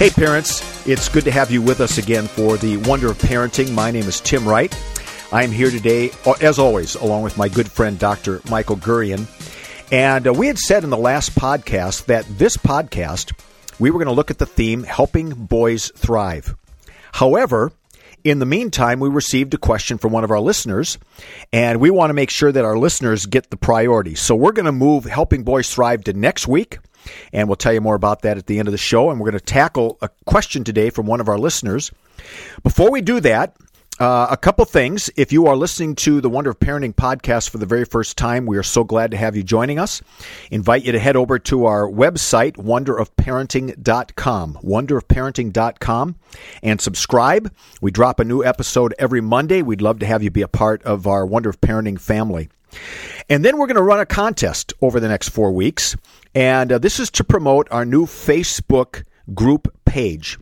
Hey, parents, it's good to have you with us again for the Wonder of Parenting. My name is Tim Wright. I'm here today, uh, as always, along with my good friend, Dr. Michael Gurian. And uh, we had said in the last podcast that this podcast, we were going to look at the theme Helping Boys Thrive. However, in the meantime, we received a question from one of our listeners, and we want to make sure that our listeners get the priority. So we're going to move Helping Boys Thrive to next week. And we'll tell you more about that at the end of the show. And we're going to tackle a question today from one of our listeners. Before we do that, uh, a couple things. If you are listening to the Wonder of Parenting podcast for the very first time, we are so glad to have you joining us. Invite you to head over to our website, wonderofparenting.com, wonderofparenting.com, and subscribe. We drop a new episode every Monday. We'd love to have you be a part of our Wonder of Parenting family. And then we're going to run a contest over the next four weeks. And uh, this is to promote our new Facebook group page.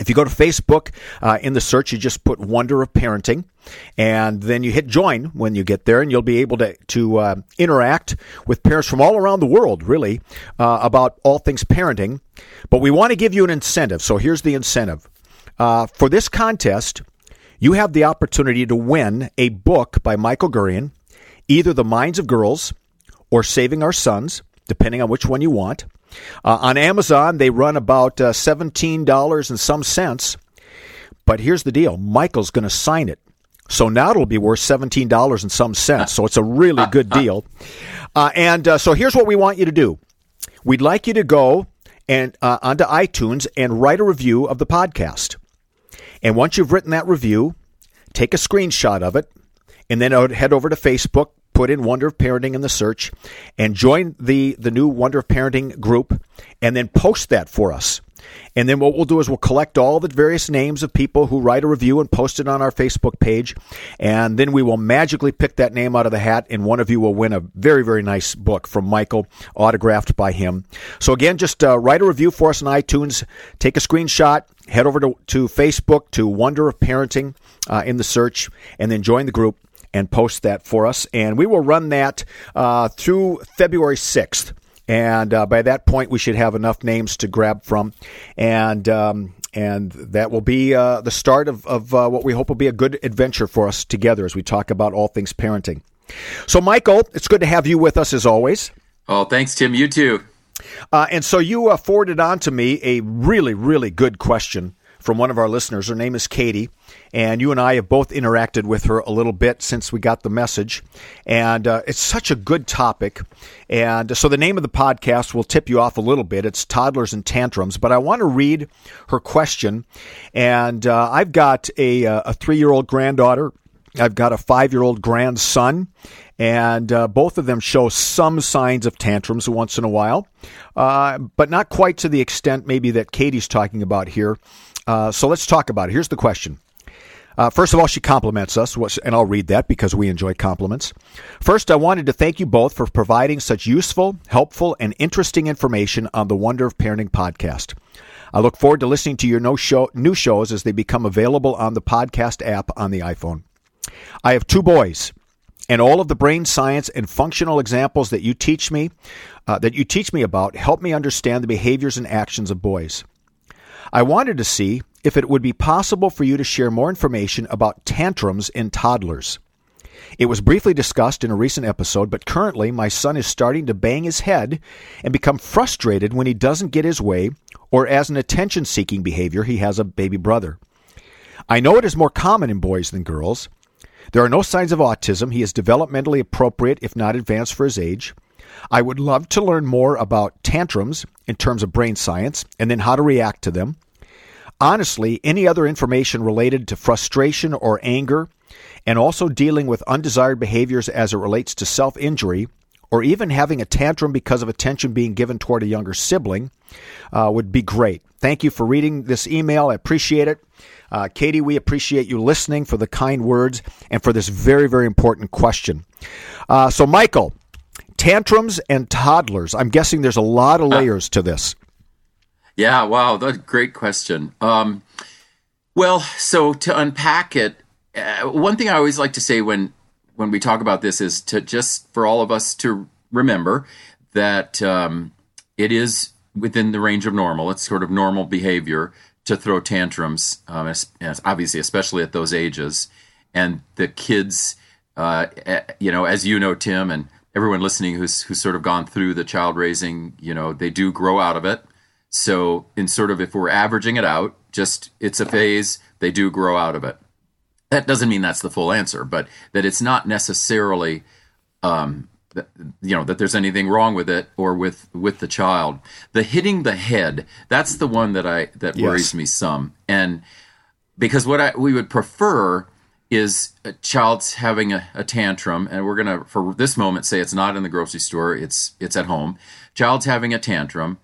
If you go to Facebook, uh, in the search, you just put Wonder of Parenting, and then you hit join when you get there, and you'll be able to, to uh, interact with parents from all around the world, really, uh, about all things parenting. But we want to give you an incentive. So here's the incentive. Uh, for this contest, you have the opportunity to win a book by Michael Gurian, either The Minds of Girls or Saving Our Sons depending on which one you want. Uh, on Amazon, they run about uh, $17 and some cents. But here's the deal Michael's going to sign it. So now it'll be worth $17 and some cents. So it's a really good deal. Uh, and uh, so here's what we want you to do we'd like you to go and uh, onto iTunes and write a review of the podcast. And once you've written that review, take a screenshot of it and then head over to Facebook, put in Wonder of Parenting in the search and join the, the new Wonder of Parenting group and then post that for us. And then what we'll do is we'll collect all the various names of people who write a review and post it on our Facebook page. And then we will magically pick that name out of the hat, and one of you will win a very, very nice book from Michael, autographed by him. So again, just uh, write a review for us on iTunes, take a screenshot, head over to, to Facebook to Wonder of Parenting uh, in the search, and then join the group and post that for us. And we will run that uh, through February 6th. And uh, by that point, we should have enough names to grab from. And um, and that will be uh, the start of, of uh, what we hope will be a good adventure for us together as we talk about all things parenting. So, Michael, it's good to have you with us as always. Oh, thanks, Tim. You too. Uh, and so you uh, forwarded on to me a really, really good question from one of our listeners. Her name is Katie, and you and I have both interacted with her a little bit since we got the message. And uh, it's such a good topic. And so the name of the podcast will tip you off a little bit. It's Toddlers and Tantrums. But I want to read her question. And uh, I've got a, uh, a three year old granddaughter. I've got a five year old grandson, and uh, both of them show some signs of tantrums once in a while, uh, but not quite to the extent maybe that Katie's talking about here. Uh, so let's talk about it. Here's the question. Uh, first of all, she compliments us, and I'll read that because we enjoy compliments. First, I wanted to thank you both for providing such useful, helpful, and interesting information on the Wonder of Parenting podcast. I look forward to listening to your no show, new shows as they become available on the podcast app on the iPhone. I have two boys, and all of the brain science and functional examples that you teach me, uh, that you teach me about, help me understand the behaviors and actions of boys. I wanted to see if it would be possible for you to share more information about tantrums in toddlers. It was briefly discussed in a recent episode, but currently my son is starting to bang his head and become frustrated when he doesn't get his way or as an attention seeking behavior he has a baby brother. I know it is more common in boys than girls. There are no signs of autism. He is developmentally appropriate, if not advanced for his age. I would love to learn more about tantrums in terms of brain science and then how to react to them. Honestly, any other information related to frustration or anger, and also dealing with undesired behaviors as it relates to self injury, or even having a tantrum because of attention being given toward a younger sibling, uh, would be great. Thank you for reading this email. I appreciate it. Uh, Katie, we appreciate you listening for the kind words and for this very, very important question. Uh, so, Michael, tantrums and toddlers. I'm guessing there's a lot of layers to this. Yeah, wow, that's a great question. Um, well, so to unpack it, uh, one thing I always like to say when when we talk about this is to just for all of us to remember that um, it is within the range of normal. It's sort of normal behavior to throw tantrums, um, as, as obviously, especially at those ages. And the kids, uh, you know, as you know, Tim, and everyone listening who's who's sort of gone through the child raising, you know, they do grow out of it. So, in sort of if we're averaging it out, just it's a phase, they do grow out of it. That doesn't mean that's the full answer, but that it's not necessarily um, that, you know that there's anything wrong with it or with with the child the hitting the head that's the one that i that yes. worries me some and because what i we would prefer is a child's having a, a, tantrum and we're gonna for this moment say it's not in the grocery store it's it's at home child's having a tantrum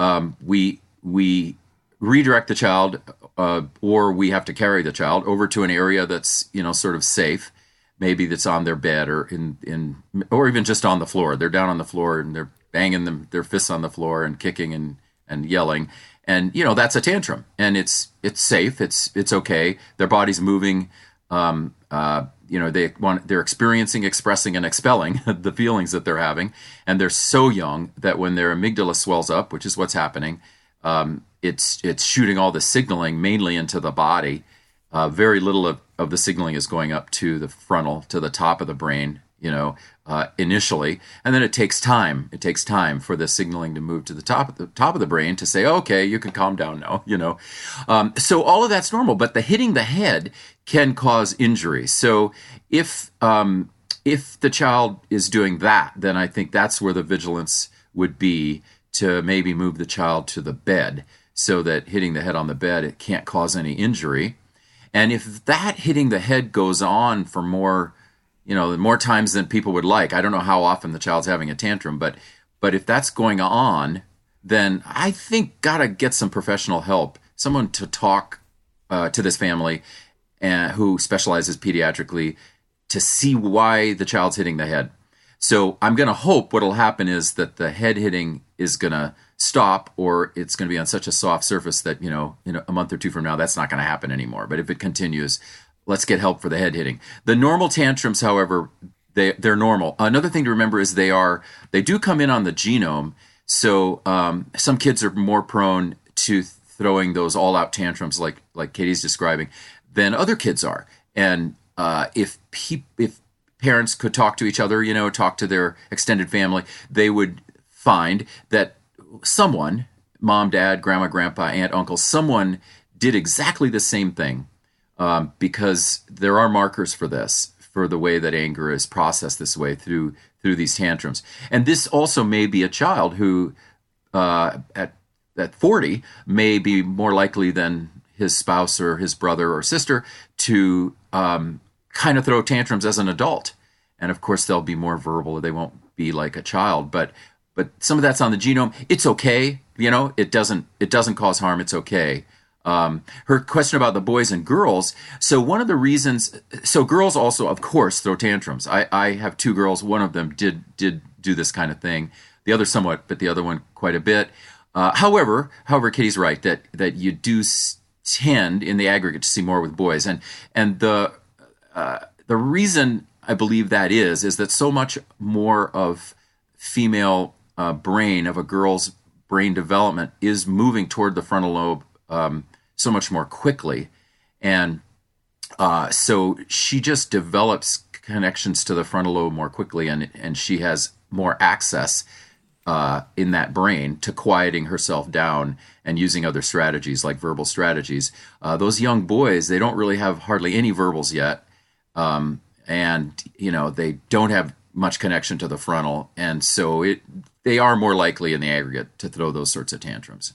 um, we we redirect the child uh, or we have to carry the child over to an area that's you know sort of safe maybe that's on their bed or in in or even just on the floor. They're down on the floor and they're banging them their fists on the floor and kicking and and yelling. And you know that's a tantrum, and it's it's safe. It's it's okay. Their body's moving. Um, uh, you know they want they're experiencing, expressing, and expelling the feelings that they're having, and they're so young that when their amygdala swells up, which is what's happening, um, it's it's shooting all the signaling mainly into the body. Uh, very little of of the signaling is going up to the frontal, to the top of the brain, you know, uh, initially, and then it takes time. It takes time for the signaling to move to the top of the top of the brain to say, okay, you can calm down now, you know. Um, so all of that's normal, but the hitting the head can cause injury. So if um, if the child is doing that, then I think that's where the vigilance would be to maybe move the child to the bed so that hitting the head on the bed it can't cause any injury and if that hitting the head goes on for more, you know, more times than people would like, I don't know how often the child's having a tantrum, but but if that's going on, then I think gotta get some professional help, someone to talk uh, to this family, and who specializes pediatrically, to see why the child's hitting the head. So I'm gonna hope what'll happen is that the head hitting is gonna stop or it's to be on such a soft surface that you know in a month or two from now that's not to happen anymore but if it continues let's get help for the head hitting. The normal tantrums however they they're normal. Another thing to remember is they are they do come in on the genome. So um, some kids are more prone to throwing those all out tantrums like like Katie's describing than other kids are. And uh, if pe- if parents could talk to each other you know talk to their extended family they would find that someone, mom, dad, grandma, grandpa, aunt, uncle, someone did exactly the same thing um, because there are markers for this, for the way that anger is processed this way through through these tantrums. And this also may be a child who, uh, at at 40, may be more likely than his spouse or his brother or sister to um, kind of throw tantrums as an adult. And of course, they'll be more verbal. They won't be like a child, but but some of that's on the genome. It's okay, you know. It doesn't it doesn't cause harm. It's okay. Um, her question about the boys and girls. So one of the reasons, so girls also, of course, throw tantrums. I, I have two girls. One of them did did do this kind of thing. The other somewhat, but the other one quite a bit. Uh, however, however, Katie's right that that you do tend in the aggregate to see more with boys, and and the uh, the reason I believe that is is that so much more of female uh, brain of a girl's brain development is moving toward the frontal lobe um, so much more quickly, and uh, so she just develops connections to the frontal lobe more quickly, and and she has more access uh, in that brain to quieting herself down and using other strategies like verbal strategies. Uh, those young boys, they don't really have hardly any verbals yet, um, and you know they don't have much connection to the frontal, and so it they are more likely in the aggregate to throw those sorts of tantrums.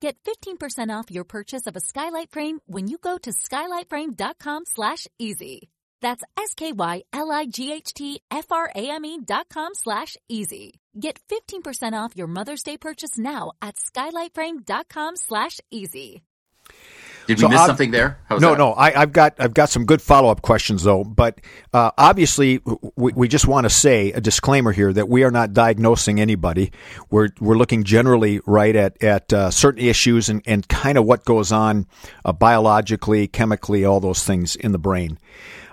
Get 15% off your purchase of a skylight frame when you go to skylightframe.com slash easy. That's S-K-Y-L-I-G-H-T-F-R-A-M-E dot com slash easy. Get 15% off your Mother's Day purchase now at skylightframe.com slash easy. Did we So miss ob- something there? How's no, that? no. I, I've got I've got some good follow up questions though. But uh, obviously, we, we just want to say a disclaimer here that we are not diagnosing anybody. We're we're looking generally right at at uh, certain issues and, and kind of what goes on uh, biologically, chemically, all those things in the brain.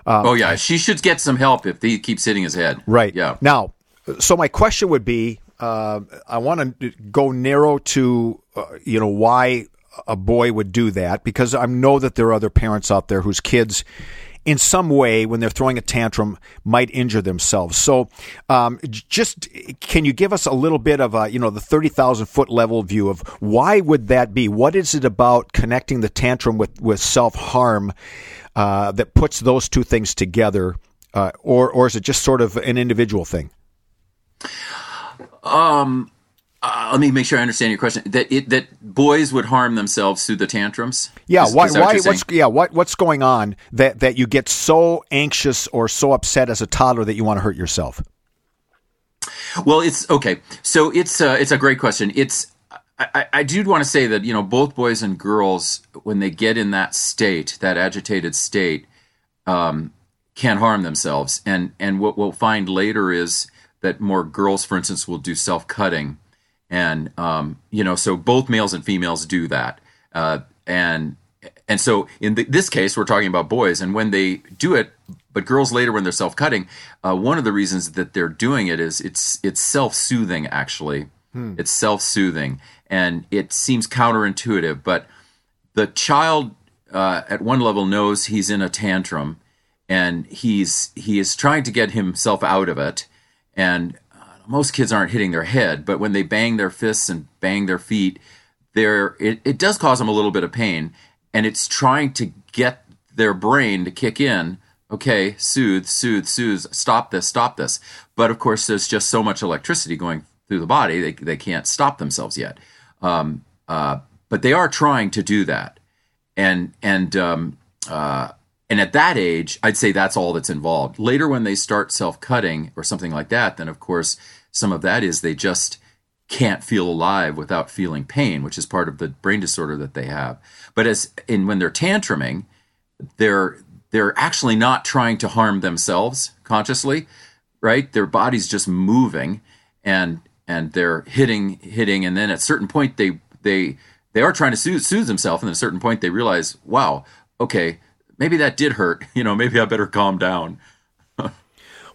oh yeah, she should get some help if he keeps hitting his head. Right. Yeah. Now, so my question would be, uh, I want to go narrow to, uh, you know, why a boy would do that because I know that there are other parents out there whose kids, in some way, when they're throwing a tantrum, might injure themselves. So, um, just can you give us a little bit of a, you know, the thirty thousand foot level view of why would that be? What is it about connecting the tantrum with with self harm uh, that puts those two things together? Uh, or, or is it just sort of an individual thing? Uh, let me make sure I understand your question. That it, that boys would harm themselves through the tantrums. Yeah, Is- why? is why? What's yeah? What what's going on that that you get so anxious or so upset as a toddler that you want to hurt yourself? Well, it's okay. So it's uh, it's a great question. It's I, I- I do want to say that you know both boys and girls when they get in that state, that agitated state, um, can harm themselves. And and what we'll find later is that more girls, for instance, will do self cutting, and um, you know, so both males and females do that. Uh, and and so in th this case, we're talking about boys, and when they do it, but girls later when they're self cutting, uh, one of the reasons that they're doing it is it's it's self soothing actually. It's self soothing, and it seems counterintuitive, but the child uh, at one level knows he's in a tantrum and he's he is trying to get himself out of it and most kids aren't hitting their head but when they bang their fists and bang their feet there it, it does cause them a little bit of pain and it's trying to get their brain to kick in. Okay soothe soothe soothe stop this stop this. But of course there's just so much electricity going through the body they, they can't stop themselves yet. Um, uh, but they are trying to do that. And and um, uh, and at that age, I'd say that's all that's involved. Later, when they start self-cutting or something like that, then of course some of that is they just can't feel alive without feeling pain, which is part of the brain disorder that they have. But as in when they're tantruming, they're they're actually not trying to harm themselves consciously, right? Their body's just moving and and they're hitting hitting and then at a certain point they they they are trying to soothe, soothe themselves and at a certain point they realize, wow, okay, maybe that did hurt. You know, maybe I better calm down.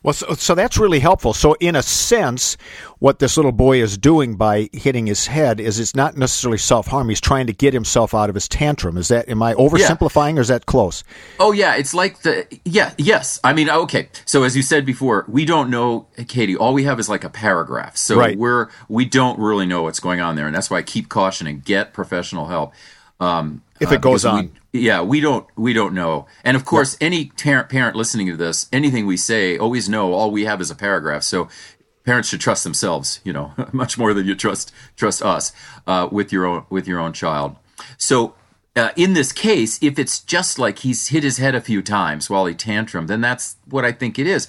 Well, so, so that's really helpful. So, in a sense, what this little boy is doing by hitting his head is it's not necessarily self harm. He's trying to get himself out of his tantrum. Is that am I oversimplifying or is that close? Oh yeah, it's like the yeah yes. I mean okay. So as you said before, we don't know Katie. All we have is like a paragraph. So Right. we're we don't really know what's going on there, and that's why I keep cautioning: get professional help. Um, If it goes because we- on. Yeah, we don't we don't know. And of course, any parent parent listening to this, anything we say, always know all we have is a paragraph. So parents should trust themselves, you know, much more than you trust trust us uh, with your own with your own child. So uh, in this case, if it's just like he's hit his head a few times while he tantrum, then that's what I think it is.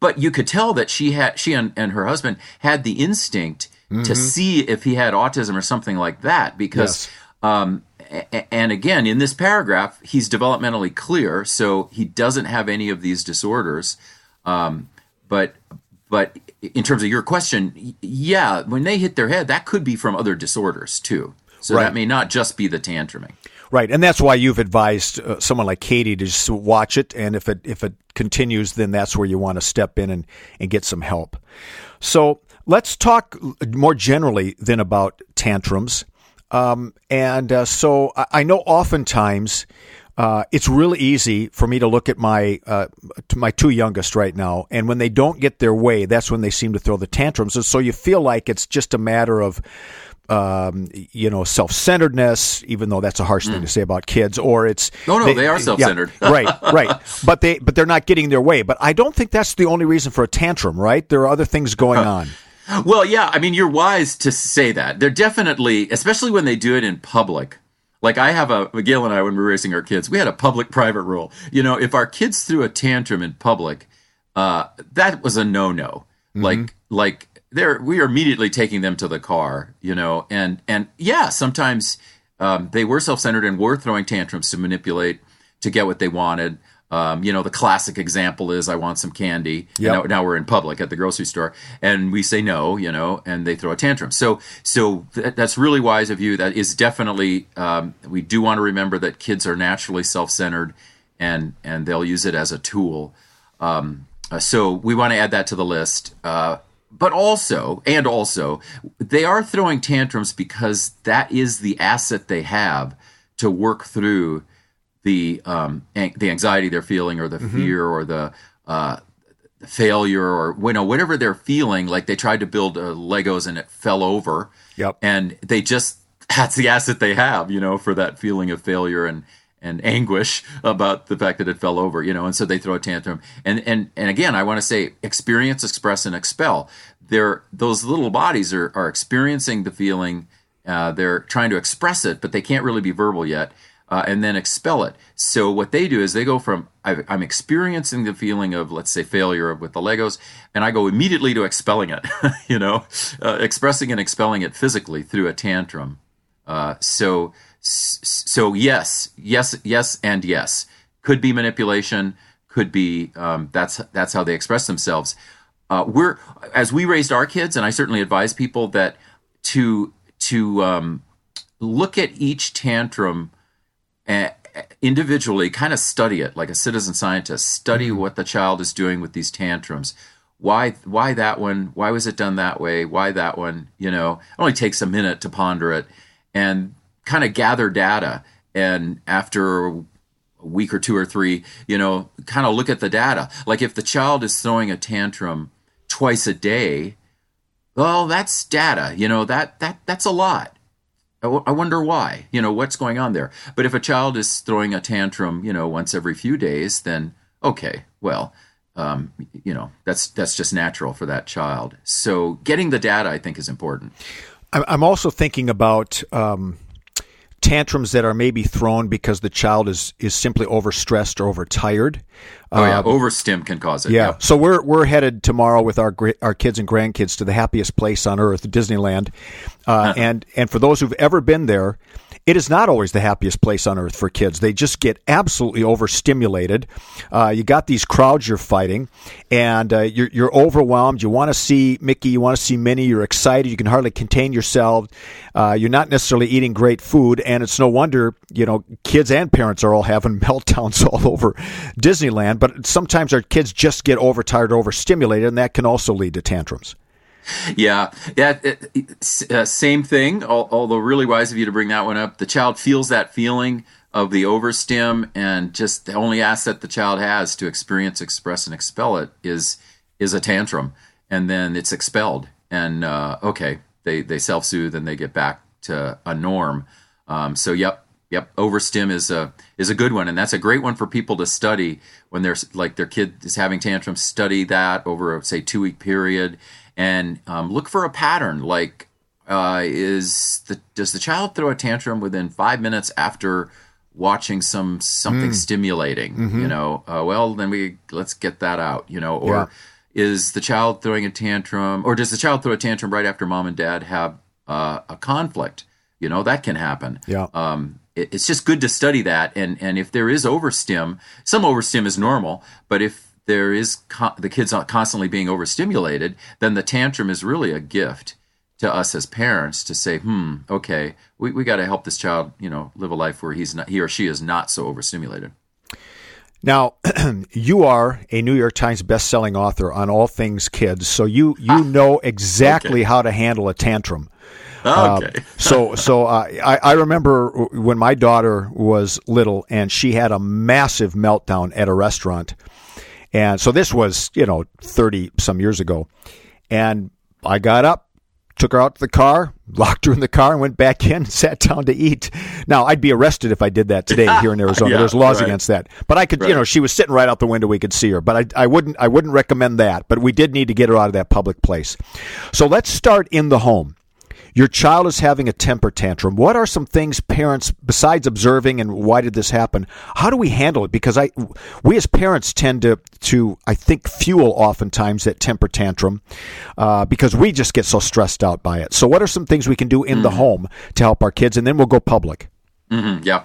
But you could tell that she had she and, and her husband had the instinct to see if he had autism or something like that because um, a- a- and again in this paragraph he's developmentally clear so he doesn't have any of these disorders um, but but in terms of your question yeah when they hit their head that could be from other disorders too so Right. that may not just be the tantruming Right, and that's why you've advised uh, someone like Katie to just watch it, and if it if it continues, then that's where you want to step in and and get some help. So let's talk more generally then about tantrums. Um, and uh, so I, I know oftentimes uh, it's really easy for me to look at my uh, to my two youngest right now, and when they don't get their way, that's when they seem to throw the tantrums. And so you feel like it's just a matter of um, you know, self-centeredness, even though that's a harsh thing to say about kids, or it's No, no, they are self-centered. Yeah, right, right. But they, but they're not getting their way. But I don't think that's the only reason for a tantrum, right? There are other things going on. Well, yeah, I mean, you're wise to say that. They're definitely, especially when they do it in public. Like I have a Miguel and I when we were raising our kids, we had a public-private rule. You know, if our kids threw a tantrum in public, uh, that was a no-no. Mm-hmm. Like, like there, we are immediately taking them to the car. You know, and and yeah, sometimes um, they were self-centered and were throwing tantrums to manipulate to get what they wanted. Um, you know, the classic example is I want some candy. Yep. Now, now, we're in public at the grocery store, and we say no, you know, and they throw a tantrum. So, so th- that's really wise of you. That is definitely. Um, we do want to remember that kids are naturally self-centered, and and they'll use it as a tool. Um, uh, so we want to add that to the list. Uh, but also, and also, they are throwing tantrums because that is the asset they have to work through the um, an- the anxiety they're feeling or the mm-hmm. fear or the, uh, the failure or you know whatever they're feeling like they tried to build uh, legos and it fell over. Yep. And they just that's the asset they have you know for that feeling of failure and and anguish about the fact that it fell over you know and so they throw a tantrum. And and and again i want to say experience express and expel. They're those little bodies are are experiencing the feeling uh, they're trying to express it but they can't really be verbal yet uh, and then expel it. So what they do is they go from I'm experiencing the feeling of let's say failure with the Legos, and I go immediately to expelling it. you know, uh, expressing and expelling it physically through a tantrum. Uh, so so yes, yes, yes, and yes. Could be manipulation. Could be um, that's that's how they express themselves. Uh, we're as we raised our kids, and I certainly advise people that to to um, look at each tantrum individually kind of study it like a citizen scientist study mm-hmm. what the child is doing with these tantrums. Why why that one? Why was it done that way? Why that one? You know it only takes a minute to ponder it and kind of gather data and after a week or two or three you know kind of look at the data. Like if the child is throwing a tantrum twice a day well that's data you know that that that's a lot I, wonder why. You know, what's going on there? But if a child is throwing a tantrum, you know, once every few days, then okay, well, um, you know, that's that's just natural for that child. So getting the data, I think, is important. I'm also thinking about um, tantrums that are maybe thrown because the child is is simply overstressed or overtired. Oh yeah, um, overstim can cause it. Yeah. Yep. So we're we're headed tomorrow with our our kids and grandkids to the happiest place on earth, Disneyland, uh, uh-huh. and and for those who've ever been there, it is not always the happiest place on earth for kids. They just get absolutely overstimulated. Uh, you got these crowds you're fighting, and uh, you're, you're overwhelmed. You want to see Mickey, you want to see Minnie. You're excited. You can hardly contain yourself. Uh, you're not necessarily eating great food, and it's no wonder you know kids and parents are all having meltdowns all over Disneyland. But sometimes our kids just get overtired, overstimulated, and that can also lead to tantrums. Yeah, yeah. It, uh, same thing. Although really wise of you to bring that one up. The child feels that feeling of the overstim, and just the only asset the child has to experience, express, and expel it is is a tantrum, and then it's expelled. And uh, okay, they they self soothe and they get back to a norm. Um, so yep, yep. Overstim is a is a good one, and that's a great one for people to study when they're like their kid is having tantrums. Study that over a say two week period and um, look for a pattern. Like, uh, is the does the child throw a tantrum within five minutes after watching some something mm. stimulating? Mm-hmm. You know, uh, well then we let's get that out. You know, or yeah. is the child throwing a tantrum, or does the child throw a tantrum right after mom and dad have uh, a conflict? You know, that can happen. Yeah. Um, it's just good to study that, and and if there is overstim, some overstim is normal, but if there is co- the kids constantly being overstimulated, then the tantrum is really a gift to us as parents to say, hmm, okay, we, we got to help this child, you know, live a life where he's not, he or she is not so overstimulated. Now, you are a New York Times best-selling author on all things kids, so you you ah, know exactly okay. how to handle a tantrum. Okay. Uh, so so uh, I, I remember when my daughter was little and she had a massive meltdown at a restaurant and so this was, you know, 30 some years ago. And I got up, took her out to the car, locked her in the car, and went back in and sat down to eat. Now, I'd be arrested if I did that today here in Arizona. Yeah, There's laws right. against that. But I could, you know, she was sitting right out the window. We could see her. But I, I wouldn't, I wouldn't recommend that. But we did need to get her out of that public place. So let's start in the home. Your child is having a temper tantrum. What are some things parents, besides observing and why did this happen, how do we handle it? Because I, we as parents tend to, to I think, fuel oftentimes that temper tantrum uh, because we just get so stressed out by it. So, what are some things we can do in the home to help our kids? And then we'll go public. Mm, yeah.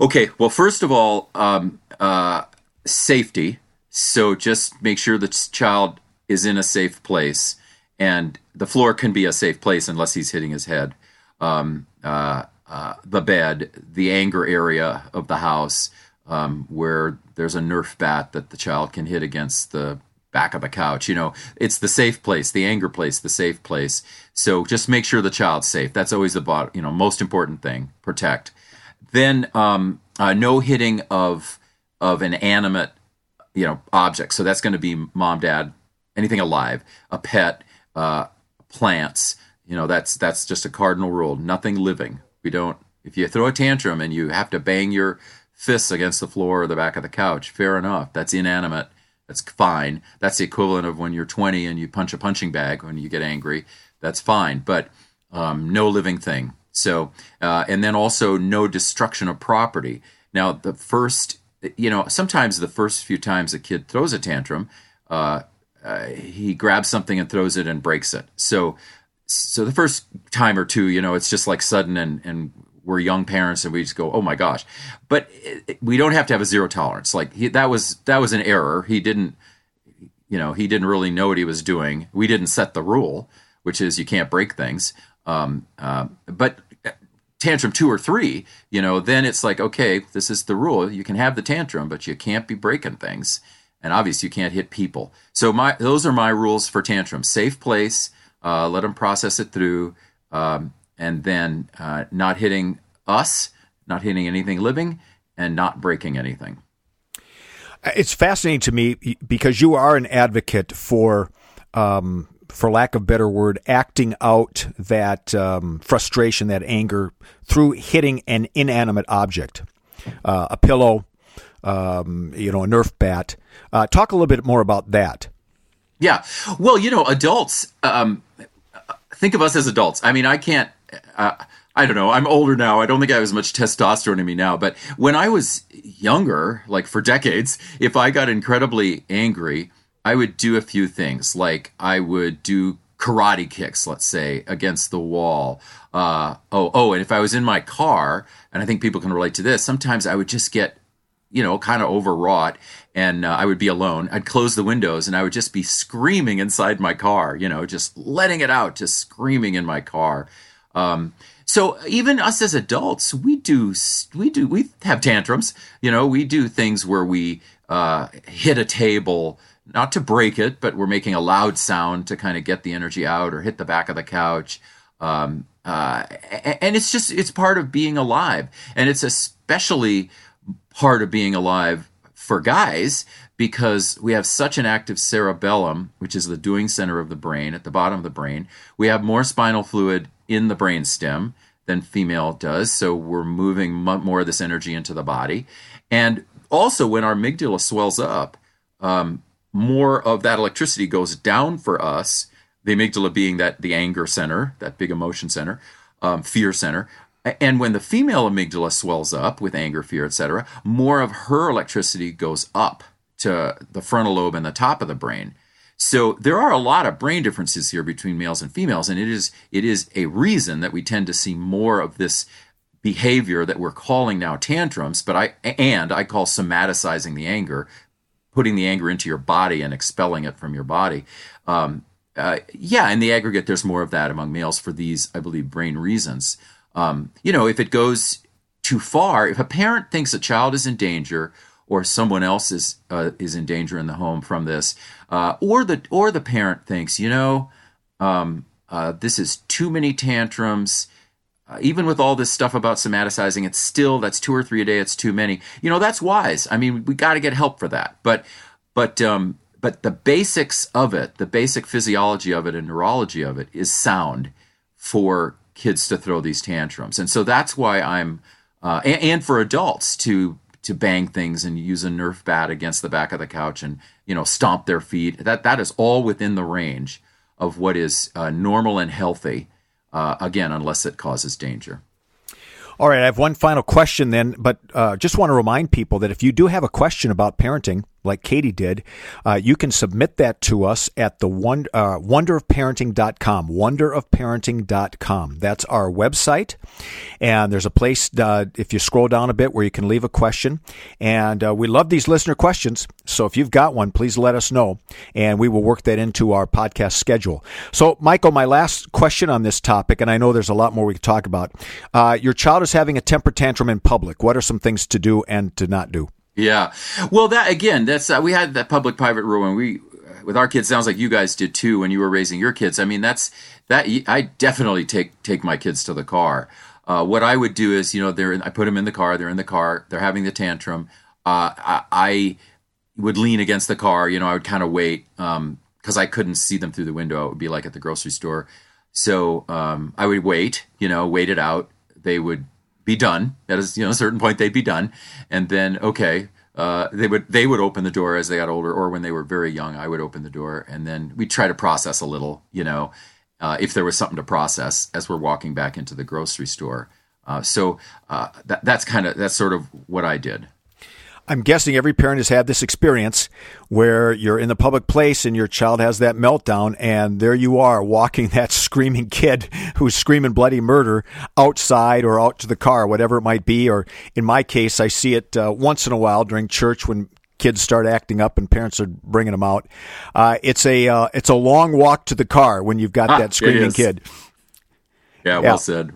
Okay. Well, first of all, um, uh, safety. So just make sure the child is in a safe place, and the floor can be a safe place unless he's hitting his head. Um, uh, uh, the bed, the anger area of the house, um, where there's a Nerf bat that the child can hit against the back of the couch. You know, it's the safe place, the anger place, the safe place. So just make sure the child's safe. That's always the bot, you know, most important thing. Protect. Then um, uh, no hitting of of an animate, you know, object. So that's going to be mom, dad, anything alive, a pet, uh, plants. You know, that's that's just a cardinal rule. Nothing living. We don't. If you throw a tantrum and you have to bang your fists against the floor or the back of the couch, fair enough. That's inanimate. That's fine. That's the equivalent of when you're 20 and you punch a punching bag when you get angry. That's fine. But um, no living thing. So, uh, and then also no destruction of property. Now, the first, you know, sometimes the first few times a kid throws a tantrum, uh, uh, he grabs something and throws it and breaks it. So, so the first time or two, you know, it's just like sudden and and we're young parents and we just go, oh my gosh, but it, it- we don't have to have a zero tolerance. Like he, that was that was an error. He didn't, you know, he didn't really know what he was doing. We didn't set the rule, which is you can't break things. Um, uh, but tantrum two or three, you know, then it's like, okay, this is the rule. You can have the tantrum, but you can't be breaking things. And obviously, you can't hit people. So my those are my rules for tantrum: safe place, uh, let them process it through, um, and then uh, not hitting us, not hitting anything living, and not breaking anything. It's fascinating to me because you are an advocate for, um, for lack of better word, acting out that um, frustration, that anger through hitting an inanimate object, uh, a pillow, um, you know, a Nerf bat. Uh, talk a little bit more about that. Yeah. Well, you know, adults, um, think of us as adults. I mean, I can't, uh, I don't know. I'm older now. I don't think I have as much testosterone in me now. But when I was younger, like for decades, if I got incredibly angry, I would do a few things. Like I would do karate kicks, let's say, against the wall. Uh, oh, oh, and if I was in my car, and I think people can relate to this, sometimes I would just get you know, kind of overwrought, and uh, I would be alone. I'd close the windows, and I would just be screaming inside my car, you know, just letting it out, just screaming in my car. Um, so even us as adults, we do we do we have tantrums. You know, we do things where we uh, hit a table, not to break it, but we're making a loud sound to kind of get the energy out, or hit the back of the couch. Um, uh, and it's just it's part of being alive, and it's especially part of being alive for guys because we have such an active cerebellum, which is the doing center of the brain at the bottom of the brain. We have more spinal fluid in the brain stem than female does, so we're moving more of this energy into the body. And also, when our amygdala swells up, um, more of that electricity goes down for us. The amygdala being that the anger center, that big emotion center, um, fear center. And when the female amygdala swells up with anger, fear, etc., more of her electricity goes up to the frontal lobe and the top of the brain. So there are a lot of brain differences here between males and females, and it is it is a reason that we tend to see more of this behavior that we're calling now tantrums, but I and I call somaticizing the anger, putting the anger into your body and expelling it from your body. Um, uh, yeah, in the aggregate, there's more of that among males for these, I believe, brain reasons. Um, you know, if it goes too far, if a parent thinks a child is in danger or someone else is uh, is in danger in the home from this, uh, or the or the parent thinks, you know, um, uh, this is too many tantrums. Uh, even with all this stuff about somaticizing, it's still that's two or three a day. It's too many. You know, that's wise. I mean, we got to get help for that. But but um, but the basics of it, the basic physiology of it and neurology of it is sound for kids to throw these tantrums. And so that's why I'm, uh, and, and, for adults to to bang things and use a Nerf bat against the back of the couch and you know stomp their feet. That that is all within the range of what is uh, normal and healthy. Uh, again, unless it causes danger. All right, I have one final question then, but uh, just want to remind people that if you do have a question about parenting, like Katie did, uh, you can submit that to us at the one, uh, wonderofparenting.com. Wonderofparenting.com. That's our website. And there's a place, uh, if you scroll down a bit, where you can leave a question. And uh, we love these listener questions. So if you've got one, please let us know. And we will work that into our podcast schedule. So, Michael, my last question on this topic, and I know there's a lot more we could talk about. Uh, your child is having a temper tantrum in public. What are some things to do and to not do? Yeah. Well, that again, that's uh, we had that public private rule and we with our kids sounds like you guys did too when you were raising your kids. I mean, that's that I definitely take take my kids to the car. Uh, what I would do is, you know, they're in, I put them in the car. They're in the car. They're having the tantrum. Uh, I, I, would lean against the car. You know, I would kind of wait because um, I couldn't see them through the window. It would be like at the grocery store. So um, I would wait. You know, wait it out. They would be done. At a, you know, a certain point, they'd be done, and then okay, uh, they would they would open the door as they got older, or when they were very young, I would open the door, and then we'd try to process a little, you know, uh, if there was something to process as we're walking back into the grocery store. Uh, so uh, that, that's kind of that's sort of what I did. I'm guessing every parent has had this experience where you're in the public place and your child has that meltdown, and there you are walking that screaming kid who's screaming bloody murder outside or out to the car, whatever it might be. Or in my case, I see it uh, once in a while during church when kids start acting up and parents are bringing them out. Uh, it's a uh, it's a long walk to the car when you've got ah, that screaming kid. Yeah, well yeah. said.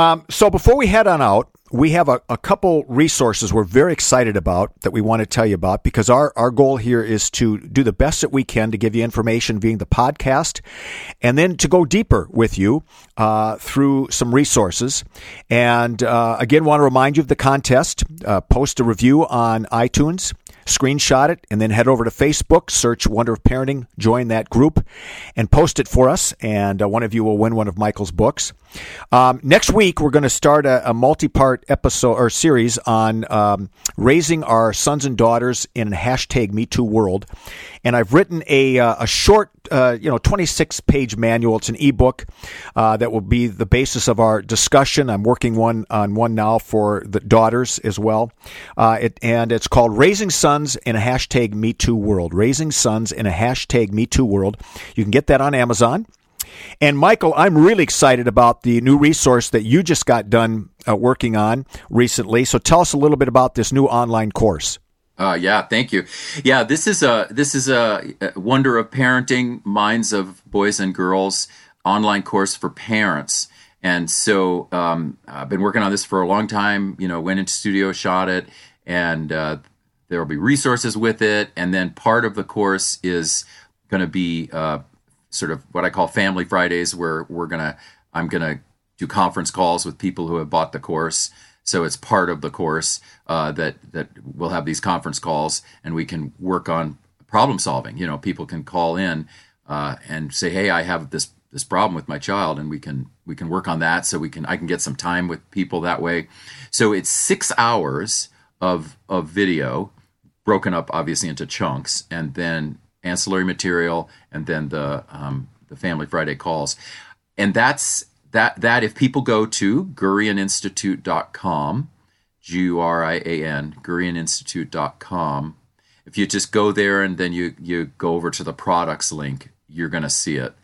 Um, so before we head on out, we have a, a, couple resources we're very excited about that we want to tell you about because our, our goal here is to do the best that we can to give you information via the podcast and then to go deeper with you uh, through some resources. And uh, again, want to remind you of the contest. Uh, post a review on iTunes screenshot it, and then head over to Facebook, search Wonder of Parenting, join that group, and post it for us. And uh, one of you will win one of Michael's books. Um, next week, we're going to start a, a multi part episode or series on um, raising our sons and daughters in a hashtag MeToo world. And I've written a, uh, a short, uh, you know, 26 page manual. It's an ebook uh, that will be the basis of our discussion. I'm working one on one now for the daughters as well. Uh, it, and it's called Raising Sons in a Hashtag MeToo World. Raising Sons in a Hashtag MeToo World. You can get that on Amazon. And Michael, I'm really excited about the new resource that you just got done uh, working on recently. So tell us a little bit about this new online course. Uh, yeah, thank you. Yeah, this is a this is a, wonder of parenting, minds of boys and girls online course for parents. And so um, I've been working on this for a long time. You know, went into studio, shot it, and uh, there will be resources with it. And then part of the course is going to be uh, sort of what I call Family Fridays, where we're gonna I'm gonna do conference calls with people who have bought the course so it's part of the course uh, that that we'll have these conference calls, and we can work on problem solving. You know, people can call in uh, and say, "Hey, I have this this problem with my child," and we can we can work on that. So we can I can get some time with people that way. So it's six hours of of video, broken up obviously into chunks, and then ancillary material, and then the um, the Family Friday calls, and that's that that if people go to gurianinstitute.com g-u-r-i-a-n gurianinstitute.com if you just go there and then you you go over to the products link you're going to see it.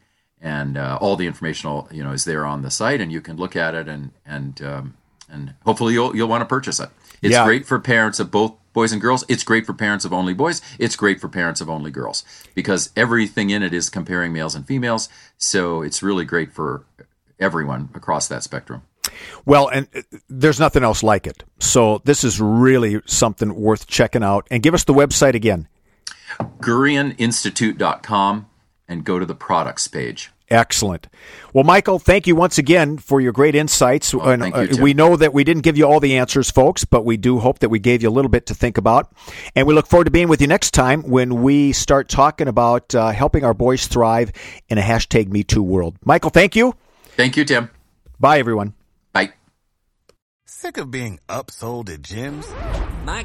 And uh, all the information you know is there on the site and you can look at it and and um, and hopefully you'll you'll want to purchase it. It's yeah. great for parents of both boys and girls it's great for parents of only boys it's great for parents of only girls because everything in it is comparing males and females so it's really great for everyone across that spectrum. Well, and uh, there's nothing else like it. So this is really something worth checking out. And give us the website again. GurianInstitute.com and go to the products page. Excellent. Well, Michael, thank you once again for your great insights. Oh, and, thank you, uh, we know that we didn't give you all the answers, folks, but we do hope that we gave you a little bit to think about. And we look forward to being with you next time when we start talking about uh, helping our boys thrive in a hashtag Me Too world. Michael, thank you. Thank you, Tim. Bye, everyone. Bye. Sick of being upsold at gyms? My